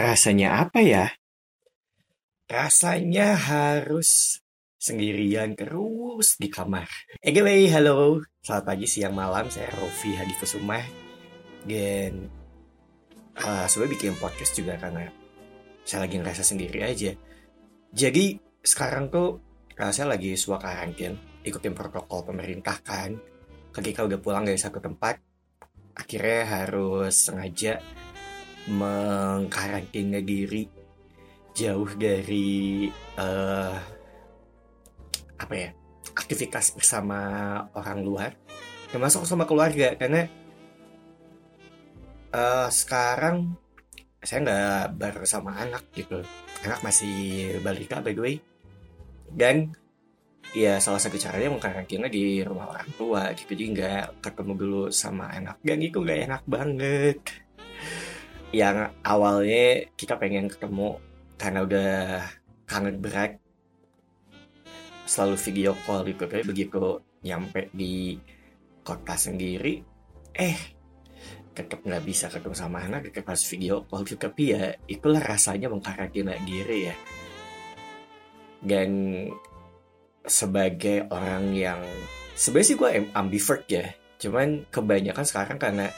Rasanya apa ya? Rasanya harus sendirian terus di kamar. Anyway, halo. Selamat pagi, siang, malam. Saya Rofi Hadi Kusuma. Dan uh, sebenarnya bikin podcast juga karena saya lagi ngerasa sendiri aja. Jadi sekarang tuh uh, saya lagi suka karantin, ikutin protokol pemerintah kan. Ketika udah pulang dari satu tempat, akhirnya harus sengaja mengkarantina diri jauh dari uh, apa ya aktivitas bersama orang luar termasuk sama keluarga. Karena uh, sekarang saya nggak bersama anak gitu. Anak masih balita by the way. Dan ya salah satu caranya mengkarantina di rumah orang tua gitu. Jadi nggak ketemu dulu sama anak. Dan itu nggak enak banget yang awalnya kita pengen ketemu karena udah kangen berat selalu video call gitu kayak begitu nyampe di kota sendiri. Eh tetap nggak bisa ketemu sama anak tetap pas video call gitu. Tapi ya itulah rasanya mengkarantina diri ya. Dan sebagai orang yang sebenarnya sih gue ambivert ya. Cuman kebanyakan sekarang karena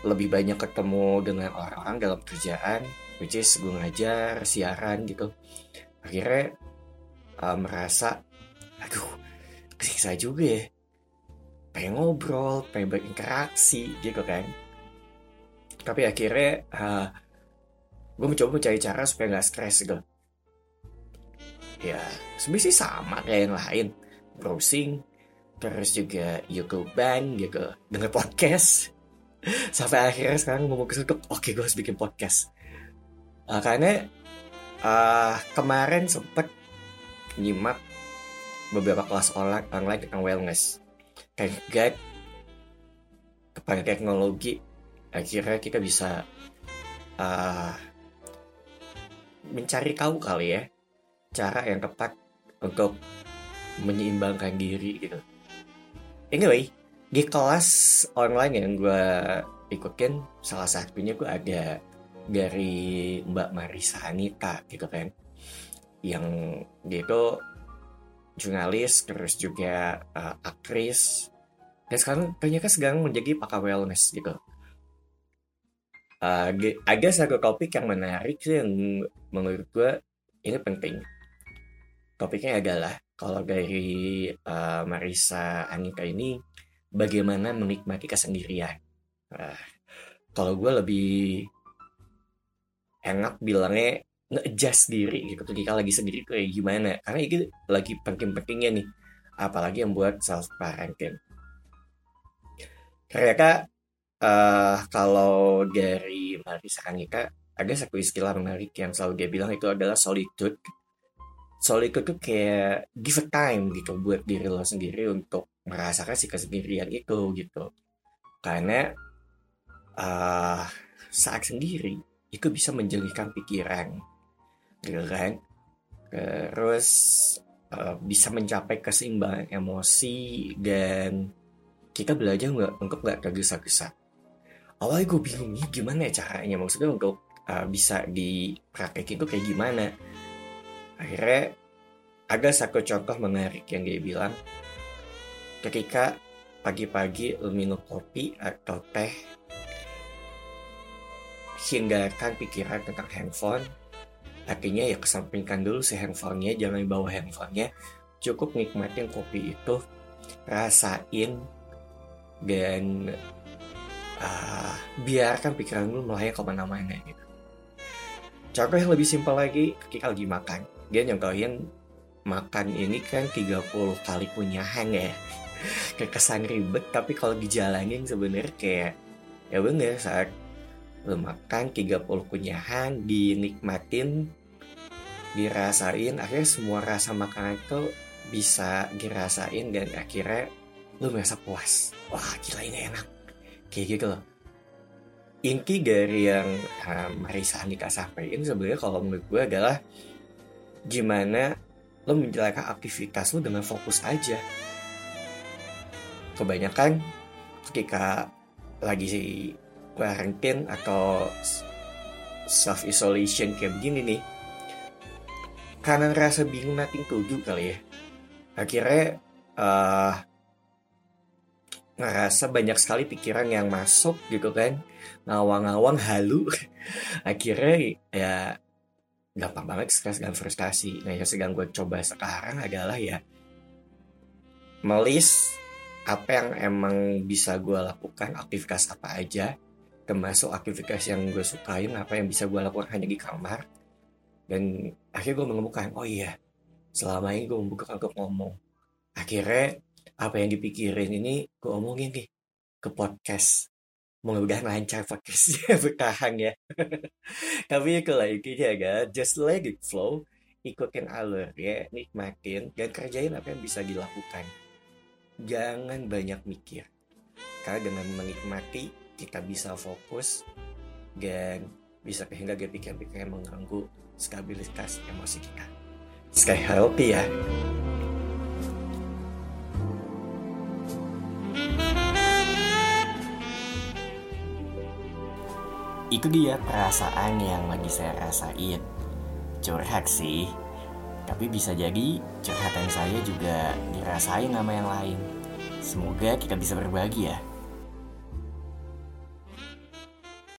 lebih banyak ketemu dengan orang-orang dalam kerjaan which is gue ngajar siaran gitu. Akhirnya uh, merasa aduh kesiksa juga ya. Pengen ngobrol pengen berinteraksi gitu kan. Tapi akhirnya uh, gue mencoba mencari cara supaya nggak stres gitu. Ya sebenarnya sih sama kayak yang lain. Browsing terus juga YouTube band gitu. Denger podcast sampai akhirnya sekarang memutuskan untuk oke okay, gue harus bikin podcast. Uh, karena uh, kemarin sempet nyimak beberapa kelas online online tentang wellness. Kayak guide kepada teknologi akhirnya kita bisa uh, mencari tahu kali ya cara yang tepat untuk menyeimbangkan diri gitu. Anyway di kelas online yang gue ikutin salah satunya gue ada dari Mbak Marisa Anita gitu kan. Yang dia itu jurnalis terus juga uh, aktris. Dan sekarang ternyata sekarang menjadi pakar wellness gitu. Uh, ada satu topik yang menarik sih yang menurut gue ini penting. Topiknya adalah kalau dari uh, Marisa Anita ini bagaimana menikmati kesendirian. Nah, kalau gue lebih enak bilangnya nge-adjust diri gitu. Ketika lagi sendiri kayak gimana? Karena itu lagi penting-pentingnya nih apalagi yang buat self parenting ternyata uh, kalau dari Marisa Kanika ada satu istilah menarik yang selalu dia bilang itu adalah solitude. Solitude itu kayak give a time gitu buat diri lo sendiri untuk merasakan si kesendirian itu gitu. Karena uh, saat sendiri itu bisa menjelikan pikiran gitu terus uh, bisa mencapai keseimbangan emosi dan kita belajar nggak untuk nggak tergesa-gesa. Awalnya gue bingung nih gimana ya caranya? Maksudnya untuk uh, bisa dipraktekin itu kayak gimana? Akhirnya ada satu contoh menarik yang dia bilang ketika pagi-pagi lu minum kopi atau teh hindarkan pikiran tentang handphone. Artinya ya kesampingkan dulu si handphonenya jangan bawa handphonenya. Cukup nikmatin kopi itu rasain dan uh, biarkan pikiran lu melayang ke mana-mana gitu. Contoh yang lebih simpel lagi ketika lagi makan. Dia nyontohin makan ini kan 30 kali punyahan ya kayak kesan ribet tapi kalau dijalanin sebenarnya kayak ya bener saat lu makan 30 kunyahan dinikmatin dirasain akhirnya semua rasa makanan itu bisa dirasain dan akhirnya lu merasa puas. Wah gila ini enak. Kayak gitu loh. Inti dari yang uh, Marisa Andika sampaikan sebenarnya kalau menurut gue adalah gimana lo menjalankan aktivitas lo dengan fokus aja kebanyakan ketika lagi karantin atau self isolation kayak begini nih karena ngerasa bingung nothing to do kali ya. Akhirnya uh, ngerasa banyak sekali pikiran yang masuk gitu kan. Ngawang-ngawang halu. Akhirnya ya gampang banget stres dan frustasi. Nah yang sedang gue coba sekarang adalah ya melis apa yang emang bisa gue lakukan aktivitas apa aja termasuk aktivitas yang gue sukain apa yang bisa gue lakukan hanya di kamar. Dan akhirnya gue menemukan oh iya selama ini gue membuka untuk ngomong. Akhirnya apa yang dipikirin ini gue omongin nih ke podcast. Mudah-mudahan lancar podcastnya bertahan ya. Tapi kalau intinya kan just let it flow ikutin alur ya nikmatin dan kerjain apa yang bisa dilakukan jangan banyak mikir. Karena dengan menikmati kita bisa fokus dan bisa kehingga gak pikir-pikir yang mengganggu stabilitas emosi kita. Stay healthy ya. Itu dia perasaan yang lagi saya rasain. Curhat sih, tapi bisa jadi curhatan saya juga dirasain sama yang lain. Semoga kita bisa berbagi ya.